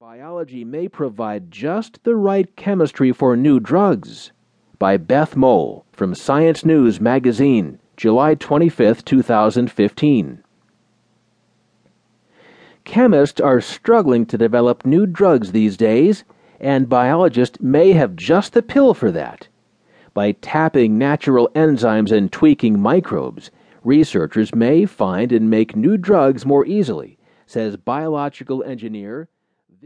Biology may provide just the right chemistry for new drugs. By Beth Mole from Science News Magazine, July 25, 2015. Chemists are struggling to develop new drugs these days, and biologists may have just the pill for that. By tapping natural enzymes and tweaking microbes, researchers may find and make new drugs more easily, says biological engineer